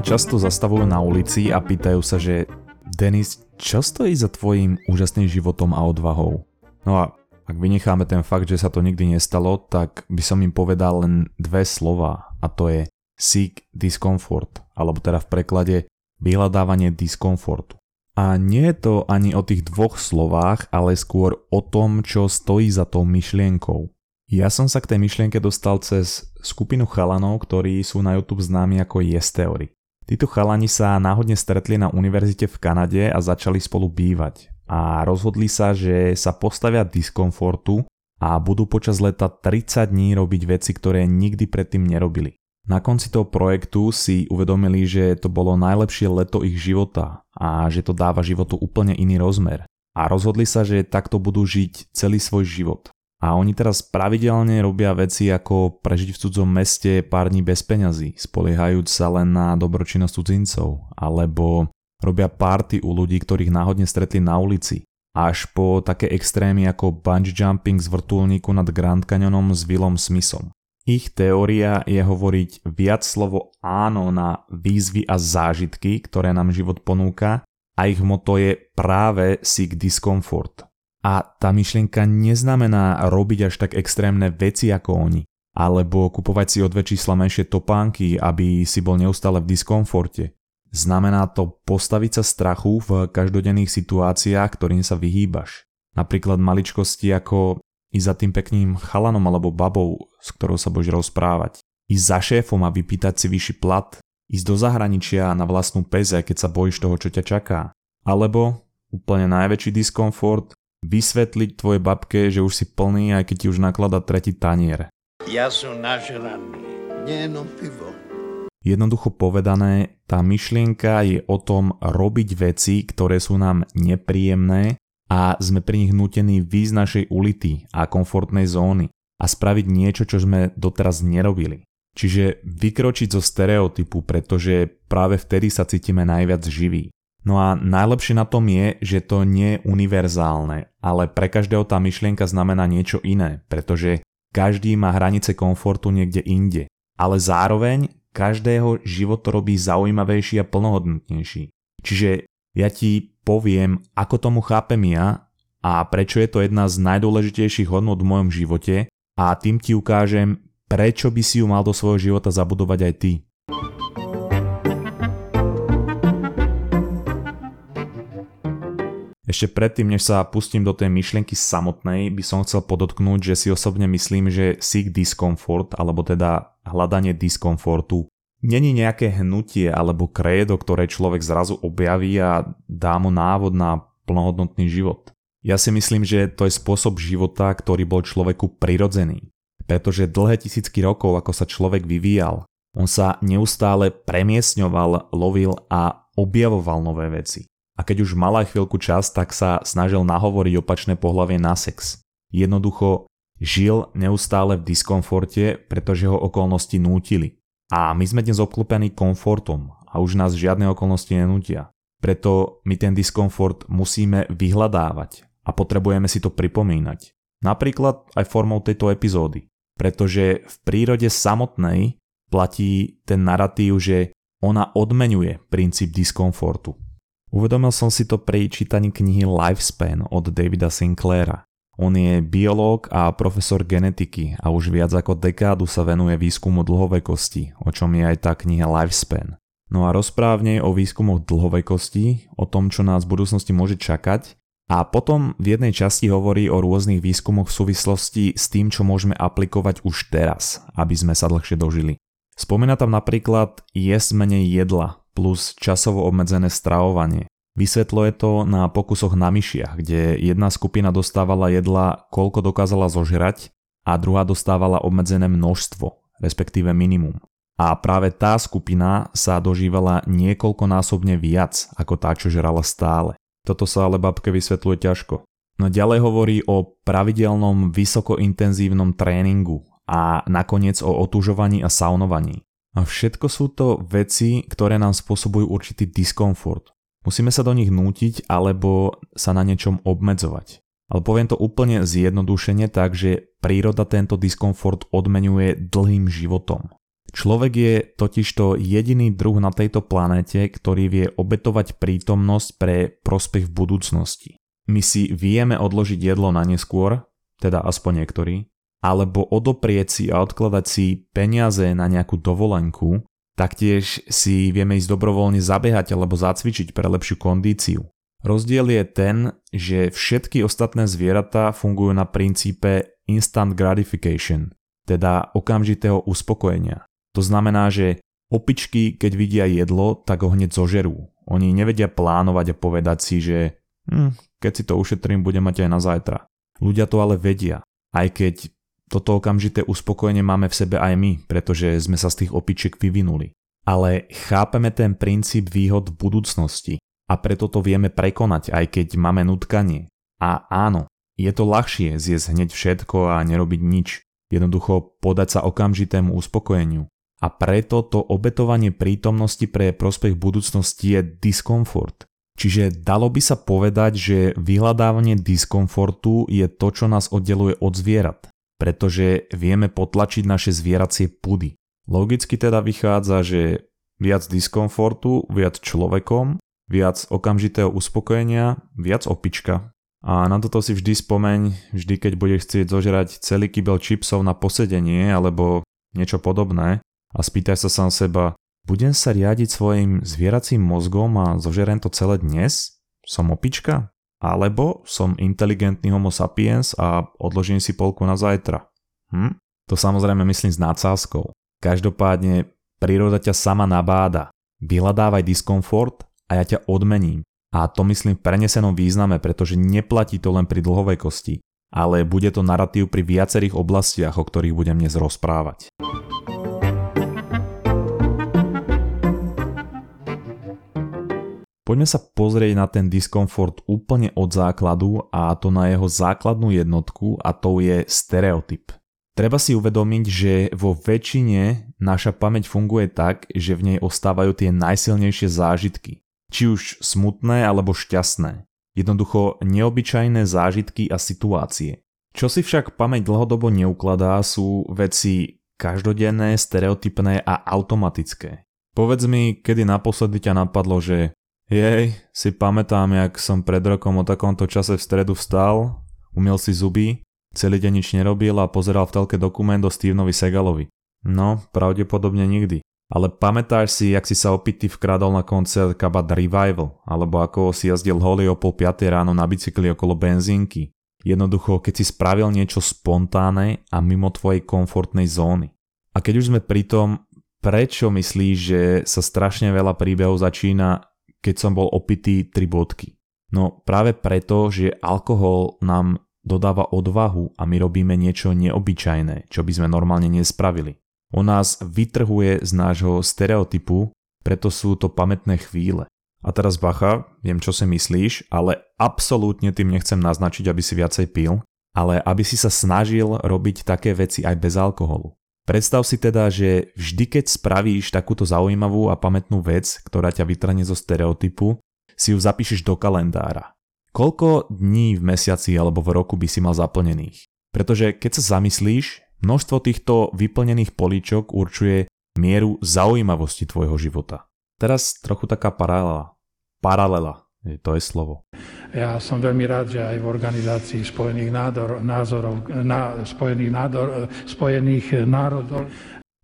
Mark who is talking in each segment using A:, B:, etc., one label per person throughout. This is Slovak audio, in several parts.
A: často zastavujú na ulici a pýtajú sa, že Denis, čo stojí za tvojim úžasným životom a odvahou? No a ak vynecháme ten fakt, že sa to nikdy nestalo, tak by som im povedal len dve slova a to je seek discomfort, alebo teda v preklade vyhľadávanie diskomfortu. A nie je to ani o tých dvoch slovách, ale skôr o tom, čo stojí za tou myšlienkou. Ja som sa k tej myšlienke dostal cez skupinu chalanov, ktorí sú na YouTube známi ako Yes Theory. Títo chalani sa náhodne stretli na univerzite v Kanade a začali spolu bývať. A rozhodli sa, že sa postavia diskomfortu a budú počas leta 30 dní robiť veci, ktoré nikdy predtým nerobili. Na konci toho projektu si uvedomili, že to bolo najlepšie leto ich života a že to dáva životu úplne iný rozmer. A rozhodli sa, že takto budú žiť celý svoj život. A oni teraz pravidelne robia veci ako prežiť v cudzom meste pár dní bez peňazí, spoliehajúc sa len na dobročinnosť cudzincov, alebo robia párty u ľudí, ktorých náhodne stretli na ulici, až po také extrémy ako bungee jumping z vrtulníku nad Grand Canyonom s Willom Smithom. Ich teória je hovoriť viac slovo áno na výzvy a zážitky, ktoré nám život ponúka a ich moto je práve seek discomfort, a tá myšlienka neznamená robiť až tak extrémne veci ako oni, alebo kupovať si o dve čísla menšie topánky, aby si bol neustále v diskomforte. Znamená to postaviť sa strachu v každodenných situáciách, ktorým sa vyhýbaš. Napríklad maličkosti ako ísť za tým pekným chalanom alebo babou, s ktorou sa budeš rozprávať. Ísť za šéfom a vypýtať si vyšší plat. Ísť do zahraničia na vlastnú peze, keď sa bojíš toho, čo ťa čaká. Alebo, úplne najväčší diskomfort, vysvetliť tvojej babke, že už si plný, aj keď ti už naklada tretí tanier. Ja som nažraný, jenom pivo. Jednoducho povedané, tá myšlienka je o tom robiť veci, ktoré sú nám nepríjemné a sme pri nich nutení výjsť našej ulity a komfortnej zóny a spraviť niečo, čo sme doteraz nerobili. Čiže vykročiť zo stereotypu, pretože práve vtedy sa cítime najviac živí. No a najlepšie na tom je, že to nie je univerzálne, ale pre každého tá myšlienka znamená niečo iné, pretože každý má hranice komfortu niekde inde, ale zároveň každého život to robí zaujímavejší a plnohodnotnejší. Čiže ja ti poviem, ako tomu chápem ja a prečo je to jedna z najdôležitejších hodnot v mojom živote a tým ti ukážem, prečo by si ju mal do svojho života zabudovať aj ty. Ešte predtým, než sa pustím do tej myšlienky samotnej, by som chcel podotknúť, že si osobne myslím, že seek discomfort, alebo teda hľadanie diskomfortu, není nejaké hnutie alebo krédo, ktoré človek zrazu objaví a dá mu návod na plnohodnotný život. Ja si myslím, že to je spôsob života, ktorý bol človeku prirodzený. Pretože dlhé tisícky rokov, ako sa človek vyvíjal, on sa neustále premiesňoval, lovil a objavoval nové veci a keď už mal aj chvíľku čas, tak sa snažil nahovoriť opačné pohlavie na sex. Jednoducho žil neustále v diskomforte, pretože ho okolnosti nútili. A my sme dnes obklopení komfortom a už nás žiadne okolnosti nenútia. Preto my ten diskomfort musíme vyhľadávať a potrebujeme si to pripomínať. Napríklad aj formou tejto epizódy. Pretože v prírode samotnej platí ten narratív, že ona odmenuje princíp diskomfortu. Uvedomil som si to pri čítaní knihy Lifespan od Davida Sinclaira. On je biológ a profesor genetiky a už viac ako dekádu sa venuje výskumu dlhovekosti, o čom je aj tá kniha Lifespan. No a rozprávne o výskumoch dlhovekosti, o tom, čo nás v budúcnosti môže čakať a potom v jednej časti hovorí o rôznych výskumoch v súvislosti s tým, čo môžeme aplikovať už teraz, aby sme sa dlhšie dožili. Spomína tam napríklad jesť menej jedla, plus časovo obmedzené stravovanie. Vysvetlo je to na pokusoch na myšiach, kde jedna skupina dostávala jedla, koľko dokázala zožrať a druhá dostávala obmedzené množstvo, respektíve minimum. A práve tá skupina sa dožívala niekoľkonásobne viac ako tá, čo žrala stále. Toto sa ale babke vysvetľuje ťažko. No ďalej hovorí o pravidelnom vysokointenzívnom tréningu a nakoniec o otužovaní a saunovaní. A všetko sú to veci, ktoré nám spôsobujú určitý diskomfort. Musíme sa do nich nútiť alebo sa na niečom obmedzovať. Ale poviem to úplne zjednodušene tak, že príroda tento diskomfort odmenuje dlhým životom. Človek je totižto jediný druh na tejto planéte, ktorý vie obetovať prítomnosť pre prospech v budúcnosti. My si vieme odložiť jedlo na neskôr, teda aspoň niektorí, alebo odoprieť si a odkladať si peniaze na nejakú dovolenku, taktiež si vieme ísť dobrovoľne zabehať alebo zacvičiť pre lepšiu kondíciu. Rozdiel je ten, že všetky ostatné zvieratá fungujú na princípe instant gratification, teda okamžitého uspokojenia. To znamená, že opičky, keď vidia jedlo, tak ho hneď zožerú. Oni nevedia plánovať a povedať si, že hm, keď si to ušetrím, budem mať aj na zajtra. Ľudia to ale vedia, aj keď toto okamžité uspokojenie máme v sebe aj my, pretože sme sa z tých opičiek vyvinuli. Ale chápeme ten princíp výhod v budúcnosti a preto to vieme prekonať, aj keď máme nutkanie. A áno, je to ľahšie zjesť hneď všetko a nerobiť nič. Jednoducho podať sa okamžitému uspokojeniu. A preto to obetovanie prítomnosti pre prospech budúcnosti je diskomfort. Čiže dalo by sa povedať, že vyhľadávanie diskomfortu je to, čo nás oddeluje od zvierat, pretože vieme potlačiť naše zvieracie pudy. Logicky teda vychádza, že viac diskomfortu, viac človekom, viac okamžitého uspokojenia, viac opička. A na toto si vždy spomeň, vždy keď budeš chcieť zožerať celý kybel čipsov na posedenie alebo niečo podobné a spýtaj sa sám seba, budem sa riadiť svojim zvieracím mozgom a zožerem to celé dnes? Som opička? Alebo som inteligentný homo sapiens a odložím si polku na zajtra? Hm? To samozrejme myslím s nadsázkou. Každopádne príroda ťa sama nabáda. Vyhľadávaj diskomfort a ja ťa odmením. A to myslím v prenesenom význame, pretože neplatí to len pri dlhovej kosti, ale bude to narratív pri viacerých oblastiach, o ktorých budem dnes rozprávať. Poďme sa pozrieť na ten diskomfort úplne od základu a to na jeho základnú jednotku a to je stereotyp. Treba si uvedomiť, že vo väčšine naša pamäť funguje tak, že v nej ostávajú tie najsilnejšie zážitky. Či už smutné alebo šťastné. Jednoducho neobyčajné zážitky a situácie. Čo si však pamäť dlhodobo neukladá sú veci každodenné, stereotypné a automatické. Povedz mi, kedy naposledy ťa napadlo, že jej, si pamätám, jak som pred rokom o takomto čase v stredu vstal, umiel si zuby, celý deň nič nerobil a pozeral v telke dokument o Stevenovi Segalovi. No, pravdepodobne nikdy. Ale pamätáš si, jak si sa opity vkradol na koncert Kabat Revival, alebo ako si jazdil holý o pol 5 ráno na bicykli okolo benzínky. Jednoducho, keď si spravil niečo spontánne a mimo tvojej komfortnej zóny. A keď už sme pri tom, prečo myslíš, že sa strašne veľa príbehov začína keď som bol opitý 3 bodky. No práve preto, že alkohol nám dodáva odvahu a my robíme niečo neobyčajné, čo by sme normálne nespravili. On nás vytrhuje z nášho stereotypu, preto sú to pamätné chvíle. A teraz bacha, viem čo si myslíš, ale absolútne tým nechcem naznačiť, aby si viacej pil, ale aby si sa snažil robiť také veci aj bez alkoholu. Predstav si teda, že vždy keď spravíš takúto zaujímavú a pamätnú vec, ktorá ťa vytrhne zo stereotypu, si ju zapíšeš do kalendára. Koľko dní v mesiaci alebo v roku by si mal zaplnených? Pretože keď sa zamyslíš, množstvo týchto vyplnených políčok určuje mieru zaujímavosti tvojho života. Teraz trochu taká paralela. Paralela, to je slovo.
B: Ja som veľmi rád, že aj v organizácii Spojených, nádor, názorov, na, Spojených, nádor, Spojených národov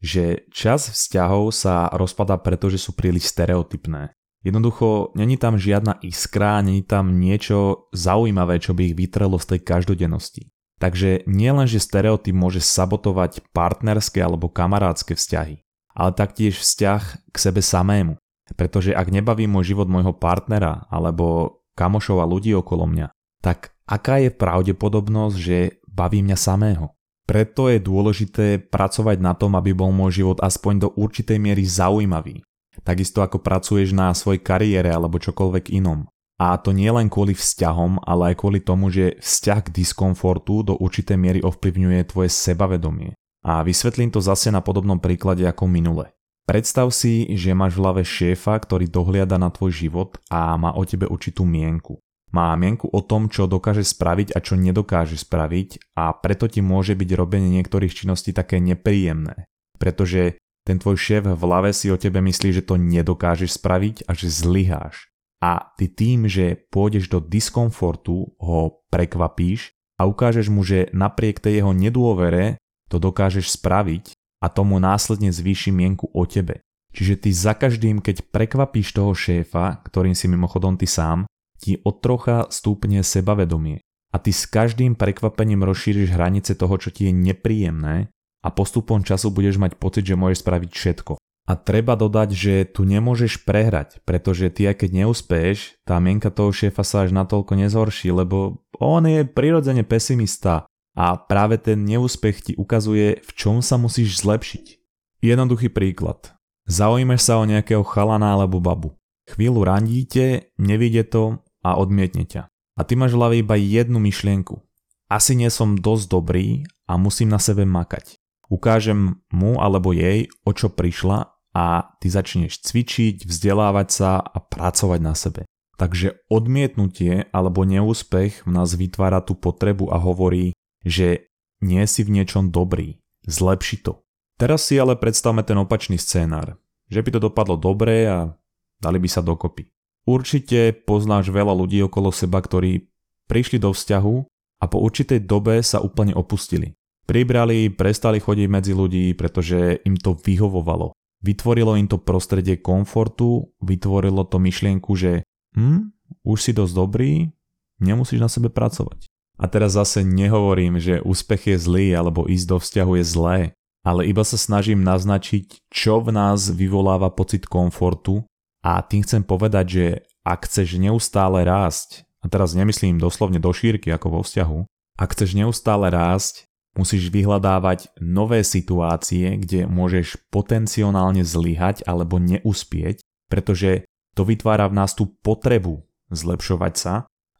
A: že čas vzťahov sa rozpadá preto, že sú príliš stereotypné. Jednoducho, není tam žiadna iskra, není tam niečo zaujímavé, čo by ich vytrelo z tej každodennosti. Takže nie len, že stereotyp môže sabotovať partnerské alebo kamarádske vzťahy, ale taktiež vzťah k sebe samému. Pretože ak nebaví môj život môjho partnera alebo kamošov a ľudí okolo mňa, tak aká je pravdepodobnosť, že baví mňa samého? Preto je dôležité pracovať na tom, aby bol môj život aspoň do určitej miery zaujímavý. Takisto ako pracuješ na svojej kariére alebo čokoľvek inom. A to nie len kvôli vzťahom, ale aj kvôli tomu, že vzťah k diskomfortu do určitej miery ovplyvňuje tvoje sebavedomie. A vysvetlím to zase na podobnom príklade ako minule. Predstav si, že máš v hlave šéfa, ktorý dohliada na tvoj život a má o tebe určitú mienku. Má mienku o tom, čo dokáže spraviť a čo nedokáže spraviť a preto ti môže byť robenie niektorých činností také nepríjemné. Pretože ten tvoj šéf v hlave si o tebe myslí, že to nedokážeš spraviť a že zlyháš. A ty tým, že pôjdeš do diskomfortu, ho prekvapíš a ukážeš mu, že napriek tej jeho nedôvere to dokážeš spraviť a tomu následne zvýši mienku o tebe. Čiže ty za každým, keď prekvapíš toho šéfa, ktorým si mimochodom ty sám, ti od trocha stúpne sebavedomie. A ty s každým prekvapením rozšíriš hranice toho, čo ti je nepríjemné a postupom času budeš mať pocit, že môžeš spraviť všetko. A treba dodať, že tu nemôžeš prehrať, pretože ty aj keď neúspeješ, tá mienka toho šéfa sa až natoľko nezhorší, lebo on je prirodzene pesimista a práve ten neúspech ti ukazuje, v čom sa musíš zlepšiť. Jednoduchý príklad. Zaujímaš sa o nejakého chalana alebo babu. Chvíľu randíte, nevidie to a odmietne ťa. A ty máš v hlave iba jednu myšlienku. Asi nie som dosť dobrý a musím na sebe makať ukážem mu alebo jej, o čo prišla a ty začneš cvičiť, vzdelávať sa a pracovať na sebe. Takže odmietnutie alebo neúspech v nás vytvára tú potrebu a hovorí, že nie si v niečom dobrý, zlepši to. Teraz si ale predstavme ten opačný scénár, že by to dopadlo dobre a dali by sa dokopy. Určite poznáš veľa ľudí okolo seba, ktorí prišli do vzťahu a po určitej dobe sa úplne opustili. Pribrali, prestali chodiť medzi ľudí, pretože im to vyhovovalo. Vytvorilo im to prostredie komfortu, vytvorilo to myšlienku, že hm, už si dosť dobrý, nemusíš na sebe pracovať. A teraz zase nehovorím, že úspech je zlý alebo ísť do vzťahu je zlé, ale iba sa snažím naznačiť, čo v nás vyvoláva pocit komfortu. A tým chcem povedať, že ak chceš neustále rásť, a teraz nemyslím doslovne do šírky ako vo vzťahu, ak chceš neustále rásť, Musíš vyhľadávať nové situácie, kde môžeš potenciálne zlyhať alebo neúspieť, pretože to vytvára v nás tú potrebu zlepšovať sa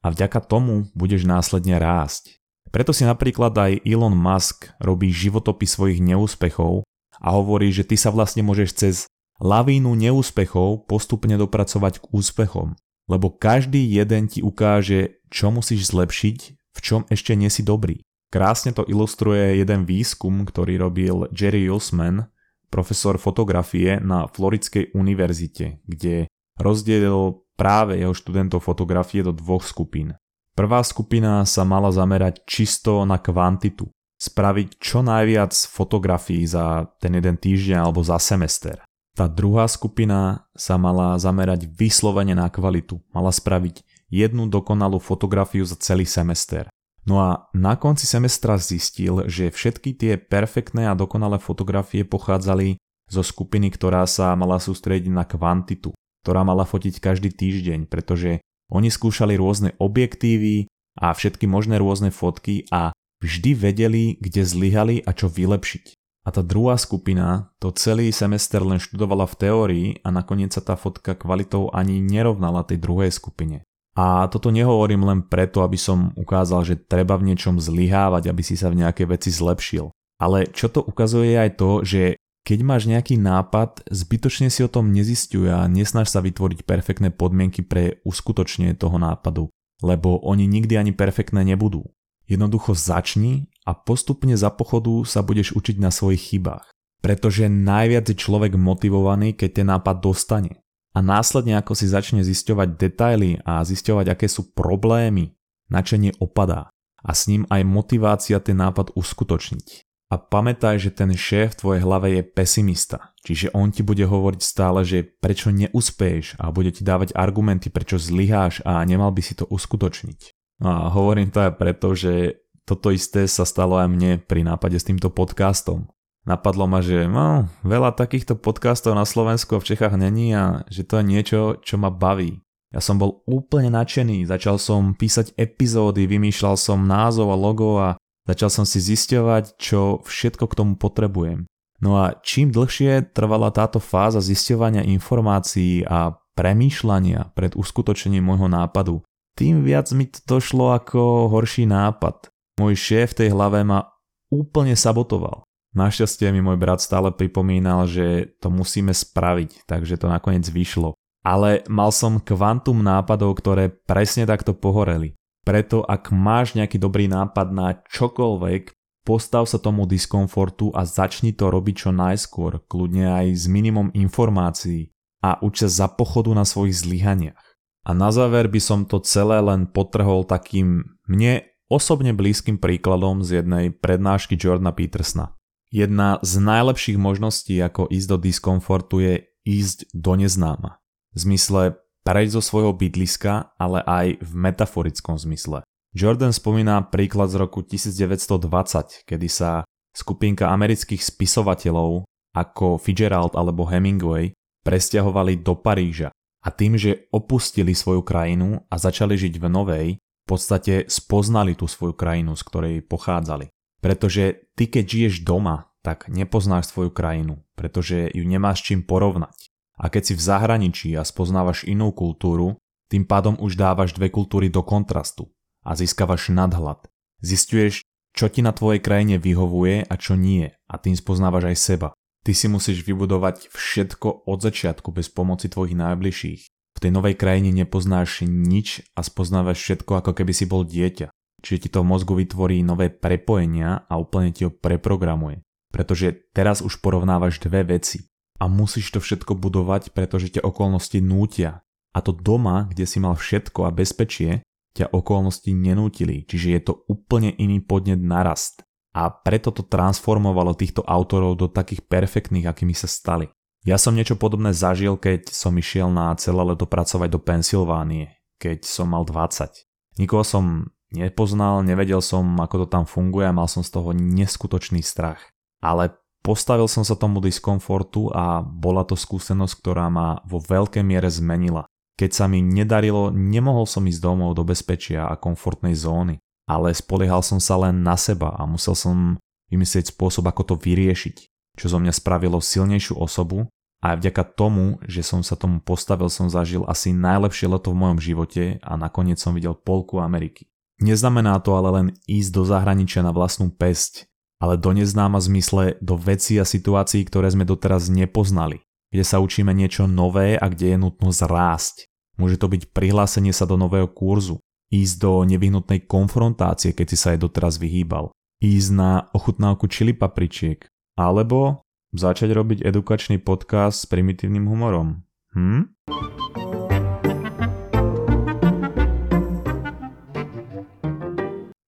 A: a vďaka tomu budeš následne rásť. Preto si napríklad aj Elon Musk robí životopy svojich neúspechov a hovorí, že ty sa vlastne môžeš cez lavínu neúspechov postupne dopracovať k úspechom, lebo každý jeden ti ukáže, čo musíš zlepšiť, v čom ešte nie si dobrý. Krásne to ilustruje jeden výskum, ktorý robil Jerry Usman, profesor fotografie na Floridskej univerzite, kde rozdielil práve jeho študentov fotografie do dvoch skupín. Prvá skupina sa mala zamerať čisto na kvantitu, spraviť čo najviac fotografií za ten jeden týždeň alebo za semester. Tá druhá skupina sa mala zamerať vyslovene na kvalitu, mala spraviť jednu dokonalú fotografiu za celý semester. No a na konci semestra zistil, že všetky tie perfektné a dokonalé fotografie pochádzali zo skupiny, ktorá sa mala sústrediť na kvantitu, ktorá mala fotiť každý týždeň, pretože oni skúšali rôzne objektívy a všetky možné rôzne fotky a vždy vedeli, kde zlyhali a čo vylepšiť. A tá druhá skupina to celý semester len študovala v teórii a nakoniec sa tá fotka kvalitou ani nerovnala tej druhej skupine. A toto nehovorím len preto, aby som ukázal, že treba v niečom zlyhávať, aby si sa v nejakej veci zlepšil. Ale čo to ukazuje je aj to, že keď máš nejaký nápad, zbytočne si o tom nezistuj a nesnaž sa vytvoriť perfektné podmienky pre uskutočnenie toho nápadu, lebo oni nikdy ani perfektné nebudú. Jednoducho začni a postupne za pochodu sa budeš učiť na svojich chybách. Pretože najviac je človek motivovaný, keď ten nápad dostane a následne ako si začne zisťovať detaily a zisťovať aké sú problémy, načenie opadá a s ním aj motivácia ten nápad uskutočniť. A pamätaj, že ten šéf v tvojej hlave je pesimista, čiže on ti bude hovoriť stále, že prečo neúspeješ a bude ti dávať argumenty, prečo zlyháš a nemal by si to uskutočniť. A hovorím to aj preto, že toto isté sa stalo aj mne pri nápade s týmto podcastom napadlo ma, že no, veľa takýchto podcastov na Slovensku a v Čechách není a že to je niečo, čo ma baví. Ja som bol úplne nadšený, začal som písať epizódy, vymýšľal som názov a logo a začal som si zisťovať, čo všetko k tomu potrebujem. No a čím dlhšie trvala táto fáza zisťovania informácií a premýšľania pred uskutočením môjho nápadu, tým viac mi to došlo ako horší nápad. Môj šéf v tej hlave ma úplne sabotoval. Našťastie mi môj brat stále pripomínal, že to musíme spraviť, takže to nakoniec vyšlo. Ale mal som kvantum nápadov, ktoré presne takto pohoreli. Preto ak máš nejaký dobrý nápad na čokoľvek, postav sa tomu diskomfortu a začni to robiť čo najskôr, kľudne aj s minimum informácií a uč sa za pochodu na svojich zlyhaniach. A na záver by som to celé len potrhol takým mne osobne blízkym príkladom z jednej prednášky Jordana Petersna. Jedna z najlepších možností, ako ísť do diskomfortu je ísť do neznáma. V zmysle prejsť zo svojho bydliska, ale aj v metaforickom zmysle. Jordan spomína príklad z roku 1920, kedy sa skupinka amerických spisovateľov ako Fitzgerald alebo Hemingway presťahovali do Paríža a tým, že opustili svoju krajinu a začali žiť v novej, v podstate spoznali tú svoju krajinu, z ktorej pochádzali. Pretože ty keď žiješ doma, tak nepoznáš svoju krajinu, pretože ju nemáš čím porovnať. A keď si v zahraničí a spoznávaš inú kultúru, tým pádom už dávaš dve kultúry do kontrastu a získavaš nadhľad. Zistuješ, čo ti na tvojej krajine vyhovuje a čo nie a tým spoznávaš aj seba. Ty si musíš vybudovať všetko od začiatku bez pomoci tvojich najbližších. V tej novej krajine nepoznáš nič a spoznávaš všetko ako keby si bol dieťa. Čiže ti to v mozgu vytvorí nové prepojenia a úplne ti ho preprogramuje. Pretože teraz už porovnávaš dve veci. A musíš to všetko budovať, pretože ťa okolnosti nútia. A to doma, kde si mal všetko a bezpečie, ťa okolnosti nenútili, čiže je to úplne iný podnet na rast. A preto to transformovalo týchto autorov do takých perfektných, akými sa stali. Ja som niečo podobné zažil, keď som išiel na celé leto pracovať do Pensylvánie, keď som mal 20. Nikoho som nepoznal, nevedel som, ako to tam funguje a mal som z toho neskutočný strach. Ale postavil som sa tomu diskomfortu a bola to skúsenosť, ktorá ma vo veľkej miere zmenila. Keď sa mi nedarilo, nemohol som ísť domov do bezpečia a komfortnej zóny, ale spoliehal som sa len na seba a musel som vymyslieť spôsob, ako to vyriešiť, čo zo mňa spravilo silnejšiu osobu a aj vďaka tomu, že som sa tomu postavil, som zažil asi najlepšie leto v mojom živote a nakoniec som videl polku Ameriky. Neznamená to ale len ísť do zahraničia na vlastnú pesť, ale do neznáma zmysle do vecí a situácií, ktoré sme doteraz nepoznali kde sa učíme niečo nové a kde je nutnosť rásť. Môže to byť prihlásenie sa do nového kurzu, ísť do nevyhnutnej konfrontácie, keď si sa aj doteraz vyhýbal, ísť na ochutnávku čili papričiek, alebo začať robiť edukačný podcast s primitívnym humorom. Hm?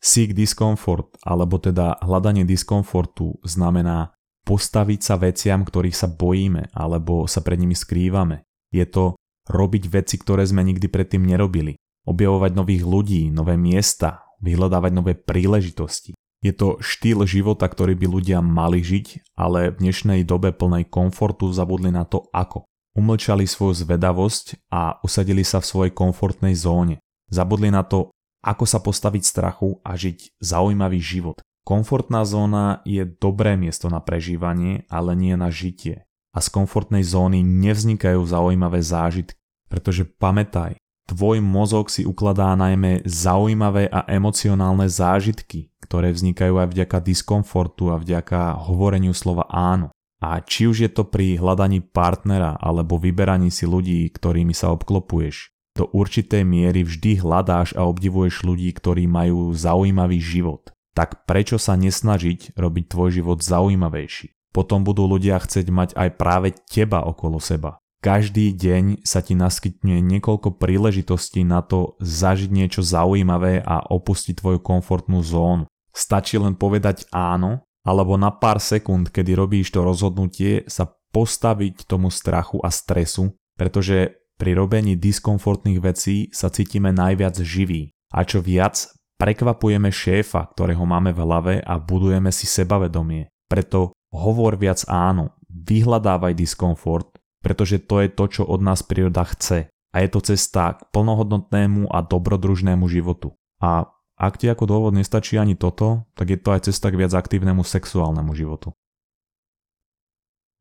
A: Seek discomfort, alebo teda hľadanie diskomfortu znamená postaviť sa veciam, ktorých sa bojíme alebo sa pred nimi skrývame. Je to robiť veci, ktoré sme nikdy predtým nerobili. Objavovať nových ľudí, nové miesta, vyhľadávať nové príležitosti. Je to štýl života, ktorý by ľudia mali žiť, ale v dnešnej dobe plnej komfortu zabudli na to ako. Umlčali svoju zvedavosť a usadili sa v svojej komfortnej zóne. Zabudli na to, ako sa postaviť strachu a žiť zaujímavý život. Komfortná zóna je dobré miesto na prežívanie, ale nie na žitie. A z komfortnej zóny nevznikajú zaujímavé zážitky, pretože pamätaj, tvoj mozog si ukladá najmä zaujímavé a emocionálne zážitky, ktoré vznikajú aj vďaka diskomfortu a vďaka hovoreniu slova áno. A či už je to pri hľadaní partnera alebo vyberaní si ľudí, ktorými sa obklopuješ, do určitej miery vždy hľadáš a obdivuješ ľudí, ktorí majú zaujímavý život tak prečo sa nesnažiť robiť tvoj život zaujímavejší? Potom budú ľudia chcieť mať aj práve teba okolo seba. Každý deň sa ti naskytne niekoľko príležitostí na to zažiť niečo zaujímavé a opustiť tvoju komfortnú zónu. Stačí len povedať áno, alebo na pár sekúnd, kedy robíš to rozhodnutie, sa postaviť tomu strachu a stresu, pretože pri robení diskomfortných vecí sa cítime najviac živí. A čo viac, Prekvapujeme šéfa, ktorého máme v hlave a budujeme si sebavedomie. Preto hovor viac áno, vyhľadávaj diskomfort, pretože to je to, čo od nás príroda chce. A je to cesta k plnohodnotnému a dobrodružnému životu. A ak ti ako dôvod nestačí ani toto, tak je to aj cesta k viac aktívnemu sexuálnemu životu.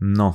A: No,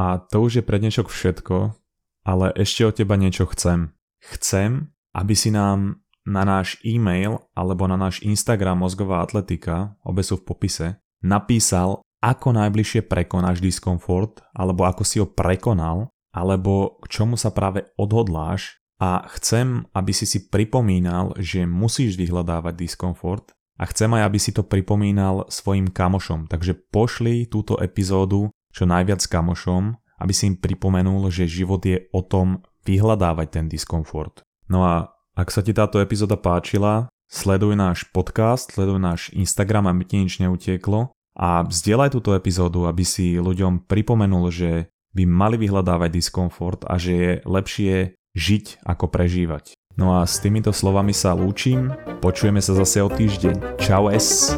A: a to už je pre dnešok všetko, ale ešte od teba niečo chcem. Chcem, aby si nám na náš e-mail alebo na náš Instagram Mozgová atletika, obe sú v popise, napísal, ako najbližšie prekonáš diskomfort, alebo ako si ho prekonal, alebo k čomu sa práve odhodláš a chcem, aby si si pripomínal, že musíš vyhľadávať diskomfort a chcem aj, aby si to pripomínal svojim kamošom. Takže pošli túto epizódu čo najviac kamošom, aby si im pripomenul, že život je o tom vyhľadávať ten diskomfort. No a ak sa ti táto epizóda páčila, sleduj náš podcast, sleduj náš Instagram, aby ti nič neutieklo a vzdielaj túto epizódu, aby si ľuďom pripomenul, že by mali vyhľadávať diskomfort a že je lepšie žiť ako prežívať. No a s týmito slovami sa lúčim, počujeme sa zase o týždeň. Čau es!